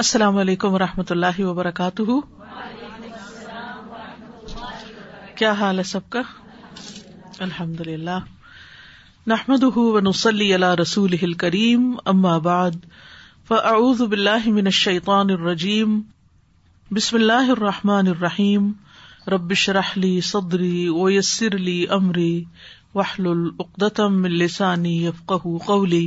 السلام علیکم و رحمۃ اللہ وبرکاتہ کیا حال ہے سب کا الحمد للہ نحمد ونسلی رسول کریم اما بعد فاعوذ باللہ من الشیطان الرجیم بسم اللہ الرحمٰن الرحیم ربش رحلی صدری اویسیر علی عمری العقدم لسانی ابقو قولی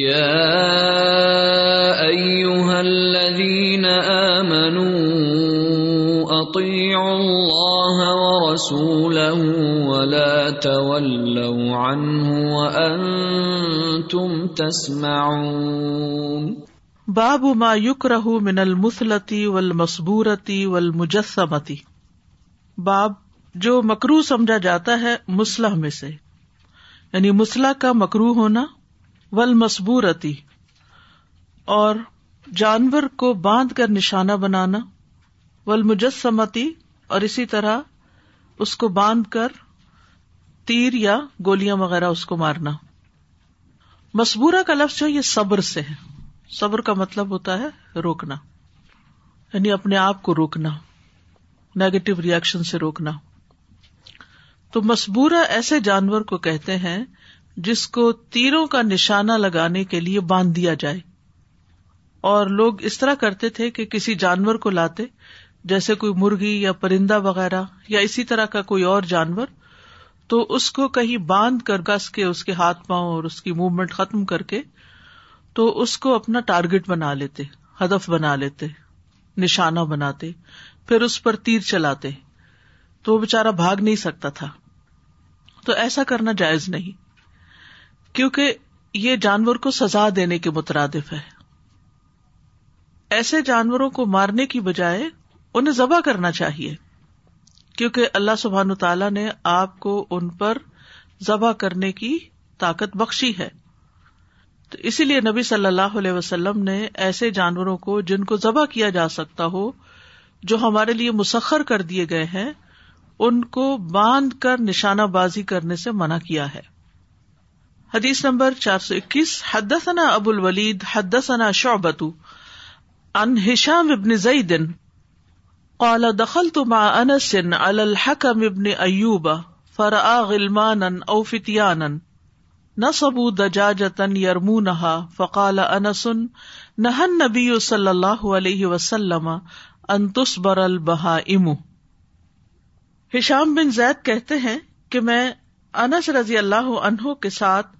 يا الذين الله ورسوله ولا تولوا عنه ماں تسمعون باب ما يكره من المثلة والمصبورة مجسمتی باب جو مکرو سمجھا جاتا ہے مسلح میں سے یعنی مسلح کا مکرو ہونا ول اور جانور کو باندھ کر نشانہ بنانا ول مجسمتی اور اسی طرح اس کو باندھ کر تیر یا گولیاں وغیرہ اس کو مارنا مصبورہ کا لفظ ہے یہ صبر سے ہے صبر کا مطلب ہوتا ہے روکنا یعنی اپنے آپ کو روکنا نیگیٹو ریئیکشن سے روکنا تو مصبورہ ایسے جانور کو کہتے ہیں جس کو تیروں کا نشانہ لگانے کے لیے باندھ دیا جائے اور لوگ اس طرح کرتے تھے کہ کسی جانور کو لاتے جیسے کوئی مرغی یا پرندہ وغیرہ یا اسی طرح کا کوئی اور جانور تو اس کو کہیں باندھ کر گس کے اس کے ہاتھ پاؤں اور اس کی موومنٹ ختم کر کے تو اس کو اپنا ٹارگیٹ بنا لیتے ہدف بنا لیتے نشانہ بناتے پھر اس پر تیر چلاتے تو وہ بےچارا بھاگ نہیں سکتا تھا تو ایسا کرنا جائز نہیں کیونکہ یہ جانور کو سزا دینے کے مترادف ہے ایسے جانوروں کو مارنے کی بجائے انہیں ذبح کرنا چاہیے کیونکہ اللہ سبحان تعالی نے آپ کو ان پر ذبح کرنے کی طاقت بخشی ہے تو اسی لیے نبی صلی اللہ علیہ وسلم نے ایسے جانوروں کو جن کو ذبح کیا جا سکتا ہو جو ہمارے لیے مسخر کر دیے گئے ہیں ان کو باندھ کر نشانہ بازی کرنے سے منع کیا ہے حدیث نمبر چار سو اکیس حدثنا ابو الولید حدثنا شعبت عن ہشام ابن زید قال دخلت مع انس على الحكم ابن ایوب فرعا غلمانا او فتیانا نصبوا دجاجة يرمونها فقال انس نہ النبی صلی اللہ علیہ وسلم ان تصبر البہائم ہشام بن زید کہتے ہیں کہ میں انس رضی اللہ عنہ کے ساتھ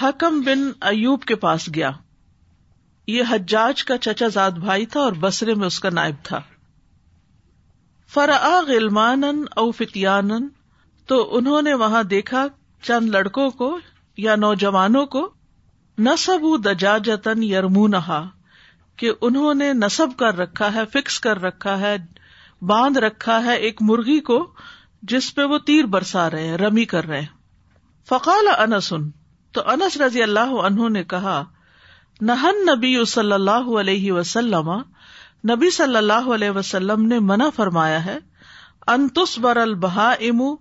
حکم بن ایوب کے پاس گیا یہ حجاج کا چچا زاد بھائی تھا اور بسرے میں اس کا نائب تھا فرا غلمان او فتیان تو انہوں نے وہاں دیکھا چند لڑکوں کو یا نوجوانوں کو نصب و یرمونہا کہ انہوں نے نصب کر رکھا ہے فکس کر رکھا ہے باندھ رکھا ہے ایک مرغی کو جس پہ وہ تیر برسا رہے رمی کر رہے فقال انسن تو انس رضی اللہ عنہ نے کہا نہن نبی صلی اللہ علیہ وسلم نبی صلی اللہ علیہ وسلم نے منع فرمایا ہے انتس بر امو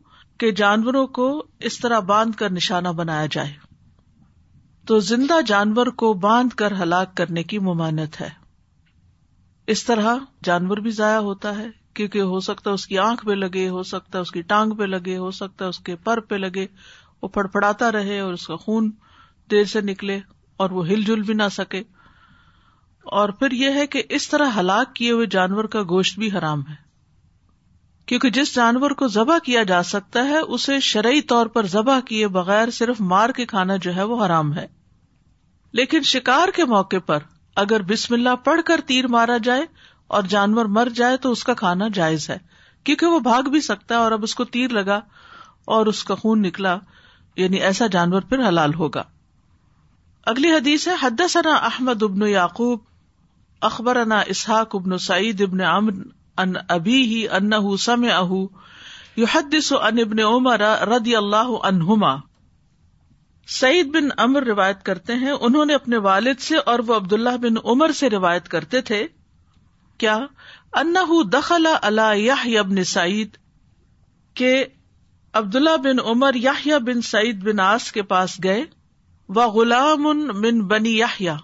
کے جانوروں کو اس طرح باندھ کر نشانہ بنایا جائے تو زندہ جانور کو باندھ کر ہلاک کرنے کی ممانت ہے اس طرح جانور بھی ضائع ہوتا ہے کیونکہ ہو سکتا ہے اس کی آنکھ پہ لگے ہو سکتا ہے اس کی ٹانگ پہ لگے ہو سکتا ہے اس کے پر پہ لگے وہ پڑپڑاتا رہے اور اس کا خون دیر سے نکلے اور وہ ہل جل بھی نہ سکے اور پھر یہ ہے کہ اس طرح ہلاک کیے ہوئے جانور کا گوشت بھی حرام ہے کیونکہ جس جانور کو ذبح کیا جا سکتا ہے اسے شرعی طور پر ذبح کیے بغیر صرف مار کے کھانا جو ہے وہ حرام ہے لیکن شکار کے موقع پر اگر بسم اللہ پڑھ کر تیر مارا جائے اور جانور مر جائے تو اس کا کھانا جائز ہے کیونکہ وہ بھاگ بھی سکتا ہے اور اب اس کو تیر لگا اور اس کا خون نکلا یعنی ایسا جانور پھر حلال ہوگا اگلی حدیث ہے حد ثنا احمد ابن یعقوب اخبر انا اسحاق ابن سعید ابن امن ان ابی ہی ان سم اہ یو حد ان ابن عمر رضی اللہ عنہما سعید بن امر روایت کرتے ہیں انہوں نے اپنے والد سے اور وہ عبد اللہ بن عمر سے روایت کرتے تھے کیا انہ دخلا اللہ یا ابن سعید کہ عبداللہ بن عمر یاہیا بن سعید بن آس کے پاس گئے و غلام بن بنی یاہیا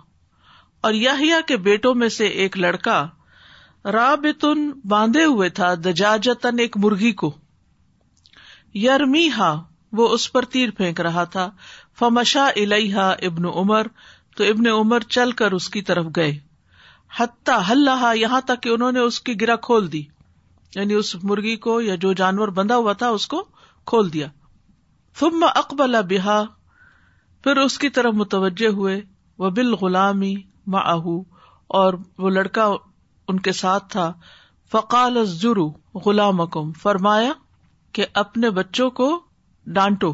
اور یاہیا کے بیٹوں میں سے ایک لڑکا رابطن باندھے ہوئے تھا دجاجتن ایک مرغی کو یارمی ہا وہ اس پر تیر پھینک رہا تھا فمشا الحا ابن عمر تو ابن عمر چل کر اس کی طرف گئے حتیٰ ہلحا یہاں تک کہ انہوں نے اس کی گرا کھول دی یعنی اس مرغی کو یا جو جانور بندھا ہوا تھا اس کو کھول دیا اقبل بحا پھر اس کی طرف متوجہ ہوئے وہ غلامی مہو اور فقال ضرو غلام فرمایا کہ اپنے بچوں کو ڈانٹو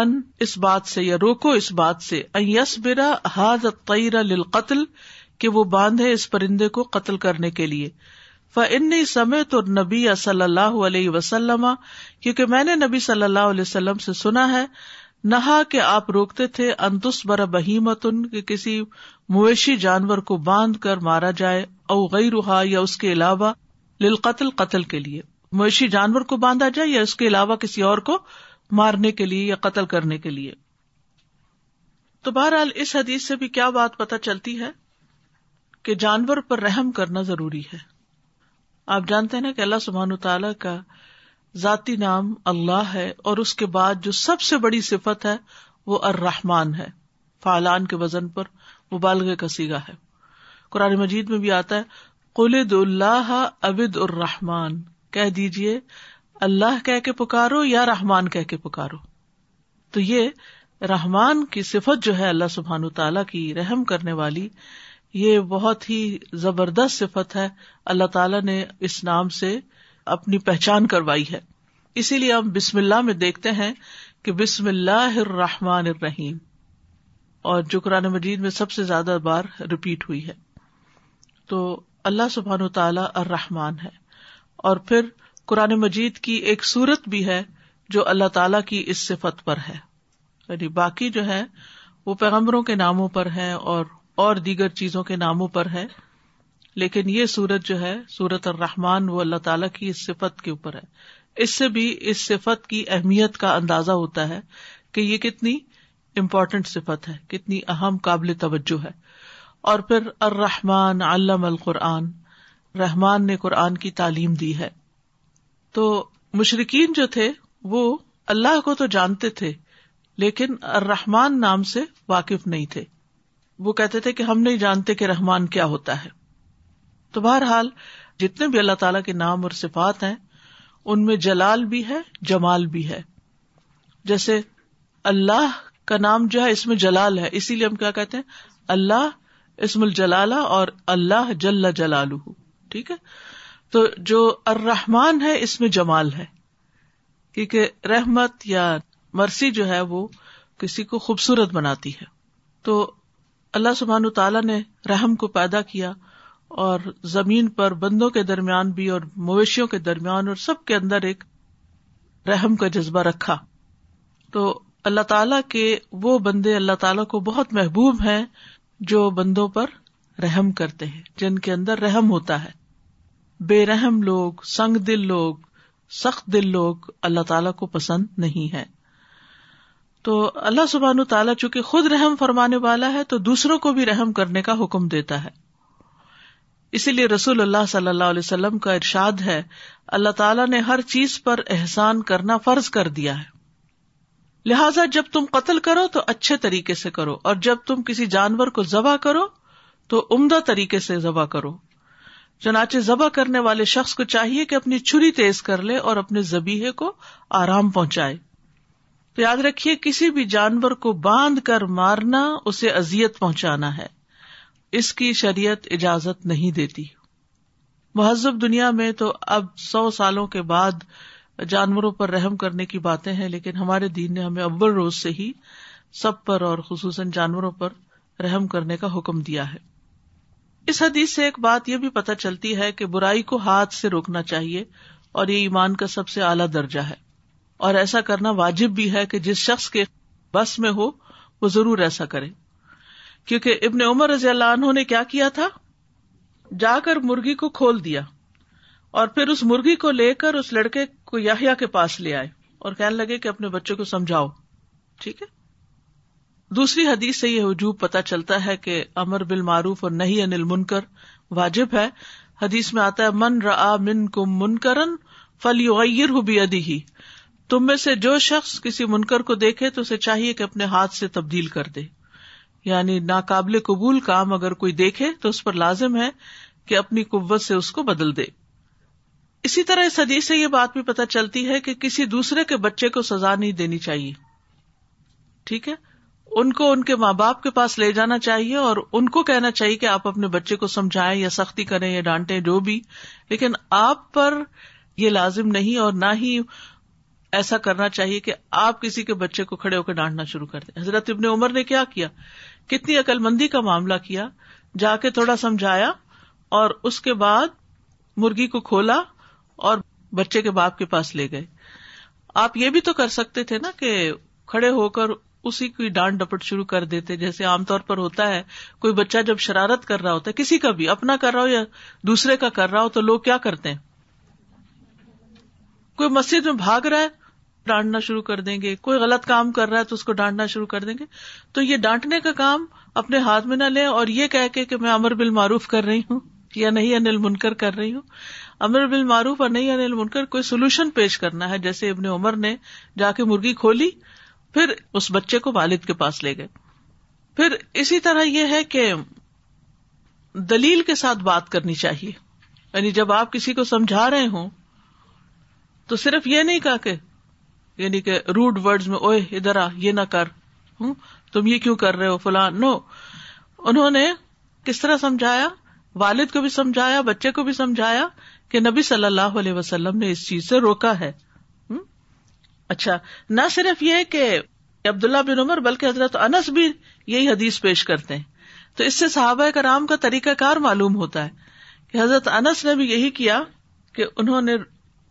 ان اس بات سے یا روکو اس بات سے یس برا ہاد قیر قتل کہ وہ باندھے اس پرندے کو قتل کرنے کے لیے فنی سمے اور نبی صلی اللہ علیہ وسلم کیونکہ میں نے نبی صلی اللہ علیہ وسلم سے سنا ہے نہا کہ آپ روکتے تھے انتس بربہی متن کہ کسی مویشی جانور کو باندھ کر مارا جائے او اوغیر یا اس کے علاوہ للقتل قتل کے لیے مویشی جانور کو باندھا جائے یا اس کے علاوہ کسی اور کو مارنے کے لیے یا قتل کرنے کے لیے تو بہرحال اس حدیث سے بھی کیا بات پتہ چلتی ہے کہ جانور پر رحم کرنا ضروری ہے آپ جانتے ہیں کہ اللہ سبحان تعالیٰ کا ذاتی نام اللہ ہے اور اس کے بعد جو سب سے بڑی صفت ہے وہ ارحمان ہے فالان کے وزن پر وہ بالغ کا سیگا ہے قرآن مجید میں بھی آتا ہے قلد اللہ ابد الرحمان کہہ دیجیے اللہ کہہ کے پکارو یا رحمان کہہ کے پکارو تو یہ رحمان کی صفت جو ہے اللہ سبحان تعالیٰ کی رحم کرنے والی یہ بہت ہی زبردست صفت ہے اللہ تعالیٰ نے اس نام سے اپنی پہچان کروائی ہے اسی لیے ہم بسم اللہ میں دیکھتے ہیں کہ بسم اللہ الرحمن الرحیم اور جو قرآن مجید میں سب سے زیادہ بار ریپیٹ ہوئی ہے تو اللہ سبحان و تعالی الرحمان ہے اور پھر قرآن مجید کی ایک صورت بھی ہے جو اللہ تعالیٰ کی اس صفت پر ہے یعنی باقی جو ہے وہ پیغمبروں کے ناموں پر ہے اور اور دیگر چیزوں کے ناموں پر ہے لیکن یہ سورت جو ہے سورت الرحمان وہ اللہ تعالی کی اس صفت کے اوپر ہے اس سے بھی اس صفت کی اہمیت کا اندازہ ہوتا ہے کہ یہ کتنی امپورٹنٹ صفت ہے کتنی اہم قابل توجہ ہے اور پھر الرحمان علام القرآن رحمان نے قرآن کی تعلیم دی ہے تو مشرقین جو تھے وہ اللہ کو تو جانتے تھے لیکن الرحمان نام سے واقف نہیں تھے وہ کہتے تھے کہ ہم نہیں جانتے کہ رحمان کیا ہوتا ہے تو بہرحال جتنے بھی اللہ تعالیٰ کے نام اور صفات ہیں ان میں جلال بھی ہے جمال بھی ہے جیسے اللہ کا نام جو ہے اس میں جلال ہے اسی لیے ہم کیا کہتے ہیں اللہ اسم الجلال اور اللہ جل جلال ٹھیک ہے تو جو الرحمان ہے اس میں جمال ہے کیونکہ رحمت یا مرسی جو ہے وہ کسی کو خوبصورت بناتی ہے تو اللہ سبحان تعالیٰ نے رحم کو پیدا کیا اور زمین پر بندوں کے درمیان بھی اور مویشیوں کے درمیان اور سب کے اندر ایک رحم کا جذبہ رکھا تو اللہ تعالیٰ کے وہ بندے اللہ تعالیٰ کو بہت محبوب ہیں جو بندوں پر رحم کرتے ہیں جن کے اندر رحم ہوتا ہے بے رحم لوگ سنگ دل لوگ سخت دل لوگ اللہ تعالیٰ کو پسند نہیں ہے تو اللہ سبحان تعالیٰ چونکہ خود رحم فرمانے والا ہے تو دوسروں کو بھی رحم کرنے کا حکم دیتا ہے اسی لیے رسول اللہ صلی اللہ علیہ وسلم کا ارشاد ہے اللہ تعالیٰ نے ہر چیز پر احسان کرنا فرض کر دیا ہے لہذا جب تم قتل کرو تو اچھے طریقے سے کرو اور جب تم کسی جانور کو ذبح کرو تو عمدہ طریقے سے ذبح کرو چنانچہ ذبح کرنے والے شخص کو چاہیے کہ اپنی چھری تیز کر لے اور اپنے زبیحے کو آرام پہنچائے تو یاد رکھیے کسی بھی جانور کو باندھ کر مارنا اسے ازیت پہنچانا ہے اس کی شریعت اجازت نہیں دیتی مہذب دنیا میں تو اب سو سالوں کے بعد جانوروں پر رحم کرنے کی باتیں ہیں لیکن ہمارے دین نے ہمیں اول روز سے ہی سب پر اور خصوصاً جانوروں پر رحم کرنے کا حکم دیا ہے اس حدیث سے ایک بات یہ بھی پتہ چلتی ہے کہ برائی کو ہاتھ سے روکنا چاہیے اور یہ ایمان کا سب سے اعلی درجہ ہے اور ایسا کرنا واجب بھی ہے کہ جس شخص کے بس میں ہو وہ ضرور ایسا کرے کیونکہ ابن عمر رضی اللہ عنہ نے کیا کیا تھا جا کر مرغی کو کھول دیا اور پھر اس مرغی کو لے کر اس لڑکے کو یحییٰ کے پاس لے آئے اور کہنے لگے کہ اپنے بچے کو سمجھاؤ ٹھیک ہے دوسری حدیث سے یہ وجوب پتہ چلتا ہے کہ امر بالمعروف اور نہیں انل منکر واجب ہے حدیث میں آتا ہے من رن کو من کرن فلی ادی تم میں سے جو شخص کسی منکر کو دیکھے تو اسے چاہیے کہ اپنے ہاتھ سے تبدیل کر دے یعنی ناقابل قبول کام اگر کوئی دیکھے تو اس پر لازم ہے کہ اپنی قوت سے اس کو بدل دے اسی طرح اس حدیث سے یہ بات بھی پتہ چلتی ہے کہ کسی دوسرے کے بچے کو سزا نہیں دینی چاہیے ٹھیک ہے ان کو ان کے ماں باپ کے پاس لے جانا چاہیے اور ان کو کہنا چاہیے کہ آپ اپنے بچے کو سمجھائیں یا سختی کریں یا ڈانٹیں جو بھی لیکن آپ پر یہ لازم نہیں اور نہ ہی ایسا کرنا چاہیے کہ آپ کسی کے بچے کو کھڑے ہو کے ڈانٹنا شروع کر دیں حضرت ابن عمر نے کیا کیا کتنی عقل مندی کا معاملہ کیا جا کے تھوڑا سمجھایا اور اس کے بعد مرغی کو کھولا اور بچے کے باپ کے پاس لے گئے آپ یہ بھی تو کر سکتے تھے نا کہ کھڑے ہو کر اسی کی ڈانٹ ڈپٹ شروع کر دیتے جیسے عام طور پر ہوتا ہے کوئی بچہ جب شرارت کر رہا ہوتا ہے کسی کا بھی اپنا کر رہا ہو یا دوسرے کا کر رہا ہو تو لوگ کیا کرتے ہیں کوئی مسجد میں بھاگ رہا ہے ڈانٹنا شروع کر دیں گے کوئی غلط کام کر رہا ہے تو اس کو ڈانٹنا شروع کر دیں گے تو یہ ڈانٹنے کا کام اپنے ہاتھ میں نہ لیں اور یہ کہہ کے کہ میں امر بل معروف کر رہی ہوں یا نہیں انل منکر کر رہی ہوں امر بل معروف اور نہیں انل منکر کوئی سولوشن پیش کرنا ہے جیسے ابن عمر نے جا کے مرغی کھولی پھر اس بچے کو والد کے پاس لے گئے پھر اسی طرح یہ ہے کہ دلیل کے ساتھ بات کرنی چاہیے یعنی جب آپ کسی کو سمجھا رہے ہوں تو صرف یہ نہیں کہا کہ یعنی کہ روڈ ورڈز میں اوے ادھر آ یہ نہ کر ہوں تم یہ کیوں کر رہے ہو نو انہوں نے کس طرح سمجھایا والد کو بھی سمجھایا بچے کو بھی سمجھایا کہ نبی صلی اللہ علیہ وسلم نے اس چیز سے روکا ہے اچھا نہ صرف یہ کہ عبد اللہ بن عمر بلکہ حضرت انس بھی یہی حدیث پیش کرتے ہیں تو اس سے صحابہ کرام کا طریقہ کار معلوم ہوتا ہے کہ حضرت انس نے بھی یہی کیا کہ انہوں نے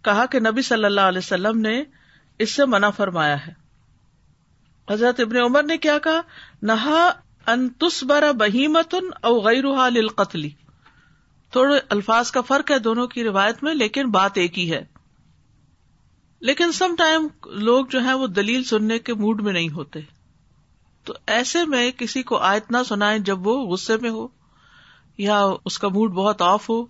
کہا کہ نبی صلی اللہ علیہ وسلم نے اس سے منع فرمایا ہے حضرت ابن عمر نے کیا کہا نہا برا بہیمتن او غیر قتلی تھوڑے الفاظ کا فرق ہے دونوں کی روایت میں لیکن بات ایک ہی ہے لیکن سم ٹائم لوگ جو ہے وہ دلیل سننے کے موڈ میں نہیں ہوتے تو ایسے میں کسی کو آیت نہ سنائے جب وہ غصے میں ہو یا اس کا موڈ بہت آف ہو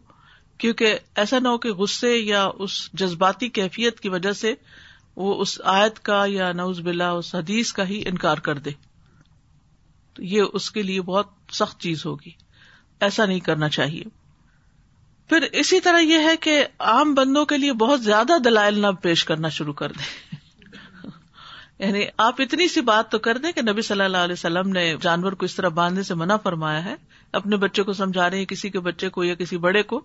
کیونکہ ایسا نہ ہو کہ غصے یا اس جذباتی کیفیت کی وجہ سے وہ اس آیت کا یا نوز بلا اس حدیث کا ہی انکار کر دے تو یہ اس کے لیے بہت سخت چیز ہوگی ایسا نہیں کرنا چاہیے پھر اسی طرح یہ ہے کہ عام بندوں کے لیے بہت زیادہ دلائل نہ پیش کرنا شروع کر دیں یعنی آپ اتنی سی بات تو کر دیں کہ نبی صلی اللہ علیہ وسلم نے جانور کو اس طرح باندھنے سے منع فرمایا ہے اپنے بچے کو سمجھا رہے ہیں کسی کے بچے کو یا کسی بڑے کو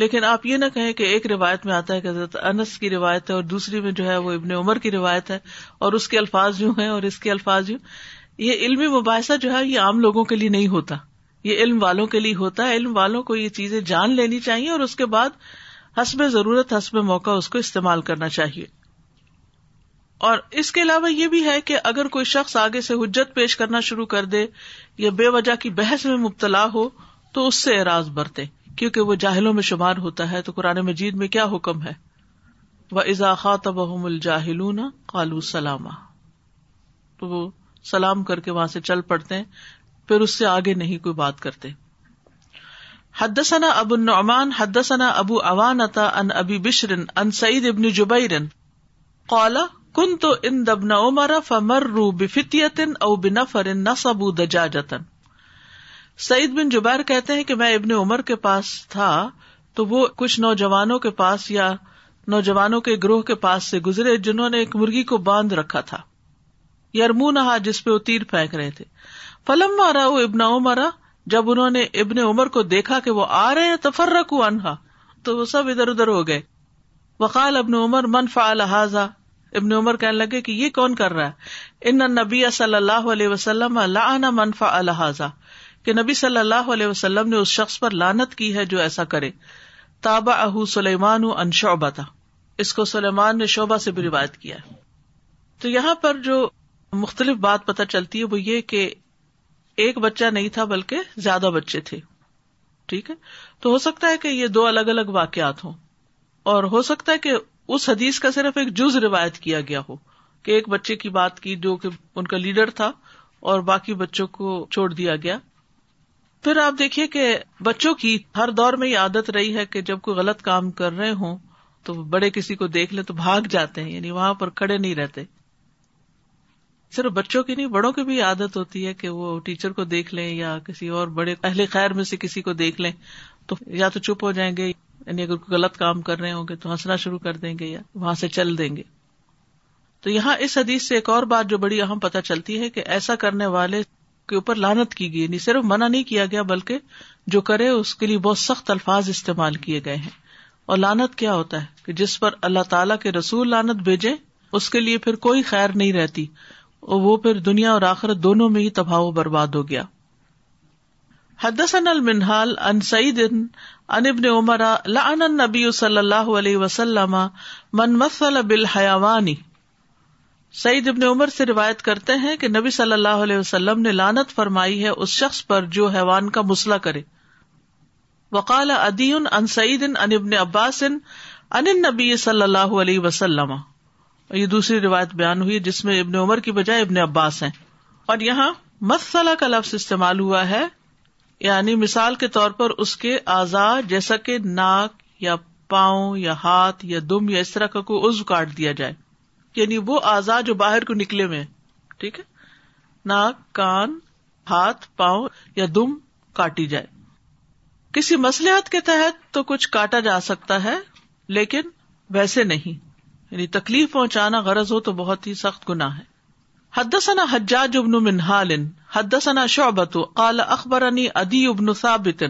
لیکن آپ یہ نہ کہیں کہ ایک روایت میں آتا ہے کہ حضرت انس کی روایت ہے اور دوسری میں جو ہے وہ ابن عمر کی روایت ہے اور اس کے الفاظ یوں ہیں اور اس کے الفاظ یوں یہ علمی مباحثہ جو ہے یہ عام لوگوں کے لیے نہیں ہوتا یہ علم والوں کے لیے ہوتا ہے علم والوں کو یہ چیزیں جان لینی چاہیے اور اس کے بعد حسب ضرورت حسب موقع اس کو استعمال کرنا چاہیے اور اس کے علاوہ یہ بھی ہے کہ اگر کوئی شخص آگے سے حجت پیش کرنا شروع کر دے یا بے وجہ کی بحث میں مبتلا ہو تو اس سے اعراض برتیں کیونکہ وہ جاہلوں میں شمار ہوتا ہے تو قرآن مجید میں کیا حکم ہے وہ اضاخا تب الجاہل قالو سلام تو وہ سلام کر کے وہاں سے چل پڑتے ہیں پھر اس سے آگے نہیں کوئی بات کرتے حد ابو نعمان حد ثنا ابو اتا ان ابی بشرن ان سعید ابن جب قالا کن تو ان دبنا فمر رو فمر او بنا فر دجاجتن سعید بن جبیر کہتے ہیں کہ میں ابن عمر کے پاس تھا تو وہ کچھ نوجوانوں کے پاس یا نوجوانوں کے گروہ کے پاس سے گزرے جنہوں نے ایک مرغی کو باندھ رکھا تھا یار منہ جس پہ وہ تیر پھینک رہے تھے پلم مارا وہ ابن عمرا جب انہوں نے ابن عمر کو دیکھا کہ وہ آ رہے تفر رکھو انہا تو وہ سب ادھر ادھر ہو گئے وقال ابن عمر منفا الحاظ ابن عمر کہنے لگے کہ یہ کون کر رہا ہے ان نبی صلی اللہ علیہ وسلم لعن من منفا الحاظہ کہ نبی صلی اللہ علیہ وسلم نے اس شخص پر لانت کی ہے جو ایسا کرے تابا اہ سلیمان ان شعبہ تھا اس کو سلیمان نے شعبہ سے بھی روایت کیا تو یہاں پر جو مختلف بات پتہ چلتی ہے وہ یہ کہ ایک بچہ نہیں تھا بلکہ زیادہ بچے تھے ٹھیک ہے تو ہو سکتا ہے کہ یہ دو الگ الگ واقعات ہوں اور ہو سکتا ہے کہ اس حدیث کا صرف ایک جز روایت کیا گیا ہو کہ ایک بچے کی بات کی جو کہ ان کا لیڈر تھا اور باقی بچوں کو چھوڑ دیا گیا پھر آپ دیکھیے کہ بچوں کی ہر دور میں یہ عادت رہی ہے کہ جب کوئی غلط کام کر رہے ہوں تو بڑے کسی کو دیکھ لیں تو بھاگ جاتے ہیں یعنی وہاں پر کھڑے نہیں رہتے صرف بچوں کی نہیں بڑوں کی بھی عادت ہوتی ہے کہ وہ ٹیچر کو دیکھ لیں یا کسی اور بڑے اہل خیر میں سے کسی کو دیکھ لیں تو یا تو چپ ہو جائیں گے یعنی اگر کوئی غلط کام کر رہے ہوں گے تو ہنسنا شروع کر دیں گے یا وہاں سے چل دیں گے تو یہاں اس حدیث سے ایک اور بات جو بڑی اہم پتہ چلتی ہے کہ ایسا کرنے والے کے اوپر لانت کی گئی نہیں یعنی صرف منع نہیں کیا گیا بلکہ جو کرے اس کے لیے بہت سخت الفاظ استعمال کیے گئے ہیں اور لانت کیا ہوتا ہے کہ جس پر اللہ تعالی کے رسول لانت بھیجے اس کے لیے پھر کوئی خیر نہیں رہتی اور وہ پھر دنیا اور آخرت دونوں میں ہی تباہ و برباد ہو گیا حدسن المنحال ان سعید ان ابن عمر لعن النبی صلی اللہ علیہ وسلم من سعید ابن عمر سے روایت کرتے ہیں کہ نبی صلی اللہ علیہ وسلم نے لانت فرمائی ہے اس شخص پر جو حیوان کا مسئلہ کرے وقال ادیون ابن عباس ان نبی صلی اللہ علیہ وسلم یہ دوسری روایت بیان ہوئی جس میں ابن عمر کی بجائے ابن عباس ہیں اور یہاں مسلح کا لفظ استعمال ہوا ہے یعنی مثال کے طور پر اس کے اعضاء جیسا کہ ناک یا پاؤں یا ہاتھ یا دم یا اس طرح کا کوئی عزو کاٹ دیا جائے یعنی وہ آزاد جو باہر کو نکلے ہوئے ٹھیک ہے ناک کان ہاتھ پاؤں یا دم کاٹی جائے کسی مسلحت کے تحت تو کچھ کاٹا جا سکتا ہے لیکن ویسے نہیں یعنی تکلیف پہنچانا غرض ہو تو بہت ہی سخت گنا ہے حدثنا حجاج ابن منہال حدثنا شعبت قال کالا ادی ابن ثابت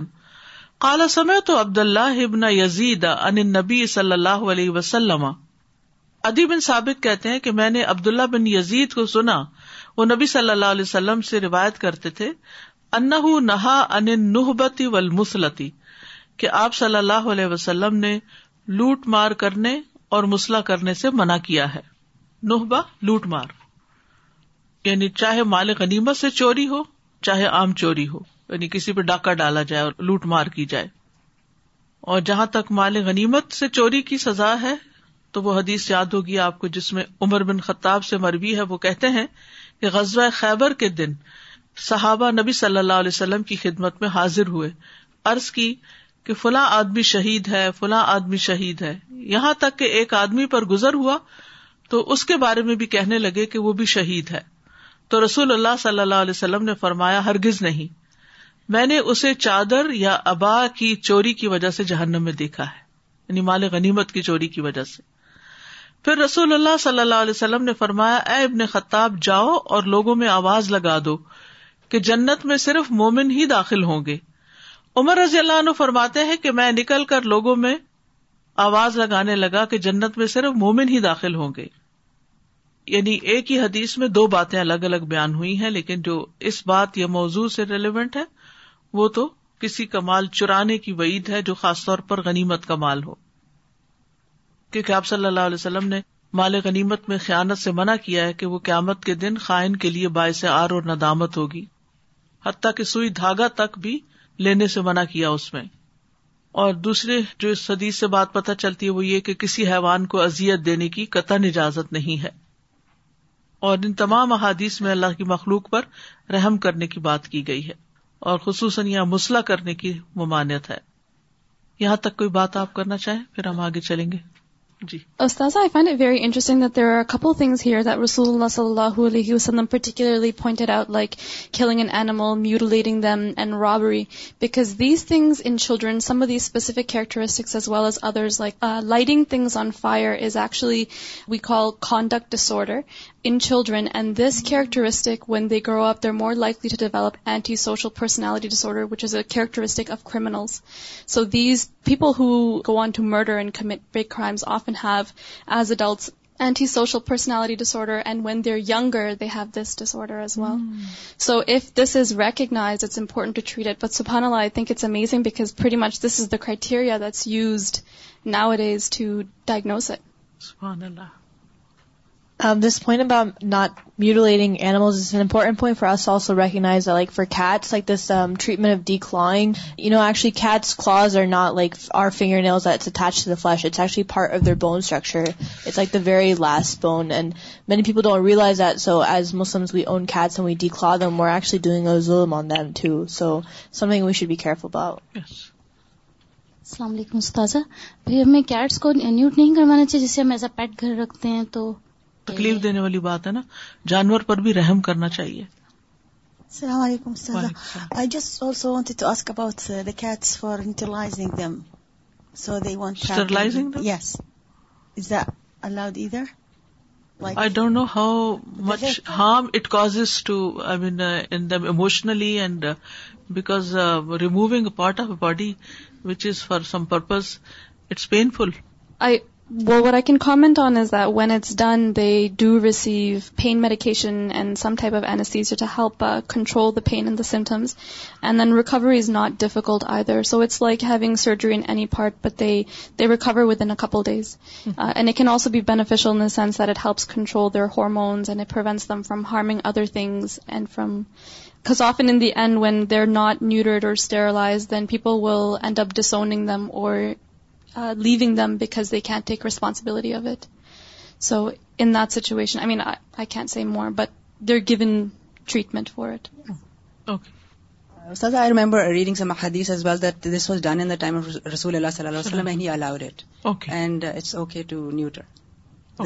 کالا سمعت عبد اللہ ابن یزید ان نبی صلی اللہ علیہ وسلم ادی بن سابق کہتے ہیں کہ میں نے عبد اللہ بن یزید کو سنا وہ نبی صلی اللہ علیہ وسلم سے روایت کرتے تھے ان نہا نحبتی کہ آپ صلی اللہ علیہ وسلم نے لوٹ مار کرنے اور مسلح کرنے سے منع کیا ہے نحبا لوٹ مار یعنی چاہے مال غنیمت سے چوری ہو چاہے عام چوری ہو یعنی کسی پہ ڈاکہ ڈالا جائے اور لوٹ مار کی جائے اور جہاں تک مال غنیمت سے چوری کی سزا ہے تو وہ حدیث یاد ہوگی آپ کو جس میں عمر بن خطاب سے مروی ہے وہ کہتے ہیں کہ غزوہ خیبر کے دن صحابہ نبی صلی اللہ علیہ وسلم کی خدمت میں حاضر ہوئے عرض کی کہ فلاں آدمی شہید ہے فلاں آدمی شہید ہے یہاں تک کہ ایک آدمی پر گزر ہوا تو اس کے بارے میں بھی کہنے لگے کہ وہ بھی شہید ہے تو رسول اللہ صلی اللہ علیہ وسلم نے فرمایا ہرگز نہیں میں نے اسے چادر یا ابا کی چوری کی وجہ سے جہنم میں دیکھا ہے یعنی مال غنیمت کی چوری کی وجہ سے پھر رسول اللہ صلی اللہ علیہ وسلم نے فرمایا اے ابن خطاب جاؤ اور لوگوں میں آواز لگا دو کہ جنت میں صرف مومن ہی داخل ہوں گے عمر رضی اللہ عنہ فرماتے ہیں کہ میں نکل کر لوگوں میں آواز لگانے لگا کہ جنت میں صرف مومن ہی داخل ہوں گے یعنی ایک ہی حدیث میں دو باتیں الگ الگ بیان ہوئی ہیں لیکن جو اس بات یا موضوع سے ریلیونٹ ہے وہ تو کسی کمال چرانے کی وعید ہے جو خاص طور پر غنیمت کمال ہو کیونکہ آپ صلی اللہ علیہ وسلم نے مالک غنیمت میں خیانت سے منع کیا ہے کہ وہ قیامت کے دن خائن کے لیے باعث آر اور ندامت ہوگی حتیٰ کہ سوئی دھاگا تک بھی لینے سے منع کیا اس میں اور دوسرے جو اس حدیث سے بات پتہ چلتی ہے وہ یہ کہ کسی حیوان کو اذیت دینے کی قطن اجازت نہیں ہے اور ان تمام احادیث میں اللہ کی مخلوق پر رحم کرنے کی بات کی گئی ہے اور خصوصاً یہاں مسلح کرنے کی ممانعت ہے یہاں تک کوئی بات آپ کرنا چاہیں پھر ہم آگے چلیں گے جی استاز I find it very interesting that there are couple things here that رسول اللہ صلی اللہ علیہ وسلم particularly pointed out like killing an animal mutilating them and robbery because these things in children some of these specific characteristics as well as others like lighting things on fire is actually we call conduct disorder in children and this characteristic when they grow up more likely to develop antisocial personality disorder which is a characteristic of criminals so these people who go want to murder and commit big crimes of often have as adults antisocial personality disorder, and when they're younger, they have this disorder as well. Hmm. So if this is recognized, it's important to treat it. But subhanAllah, I think it's amazing because pretty much this is the criteria that's used nowadays to diagnose it. SubhanAllah. Um, this point about not mutilating animals is an important point for us to also recognize that, like, for cats, like, this, um, treatment of declawing, you know, actually cats' claws are not, like, our fingernails that's attached to the flesh. It's actually part of their bone structure. It's, like, the very last bone. And many people don't realize that. So as Muslims, we own cats and we declaw them. We're actually doing a zulm on them, too. So something we should be careful about. Yes. السلام علیکم استاذہ پھر ہمیں cats کو نیوٹ نہیں کروانا چاہیے جیسے ہم ایز اے پیٹ گھر رکھتے ہیں تو تکلیف دینے والی بات ہے نا جانور پر بھی رحم کرنا چاہیے السلام علیکم I just also to ask about the cats for neutralizing them so they want yes is allowed I don't know how much harm it cause to I mean in them emotionally and because removing part of body which is for some purpose it's painful I Well, what I can comment on is that when it's done, they do receive pain medication and some type of anesthesia to help uh, control the pain and the symptoms. And then recovery is not difficult either. So it's like having surgery in any part, but they recover within a couple of days. Mm-hmm. And it can also be beneficial in the sense that it helps control their hormones and it prevents them from harming other things and from... Because often in the end, when they're not neutered or sterilized, then people will end up disowning them or leaving them because they can take responsibility of it so in situation more but they go treatment for اٹھ سر ریمبرس واس done رسول اللہ صلی اللہ وسلم it's okay to neuter